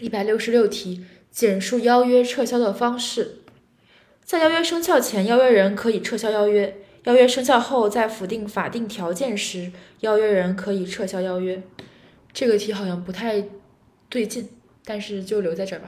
一百六十六题，简述邀约撤销的方式。在邀约生效前，邀约人可以撤销邀约；邀约生效后，在否定法定条件时，邀约人可以撤销邀约。这个题好像不太对劲，但是就留在这儿吧。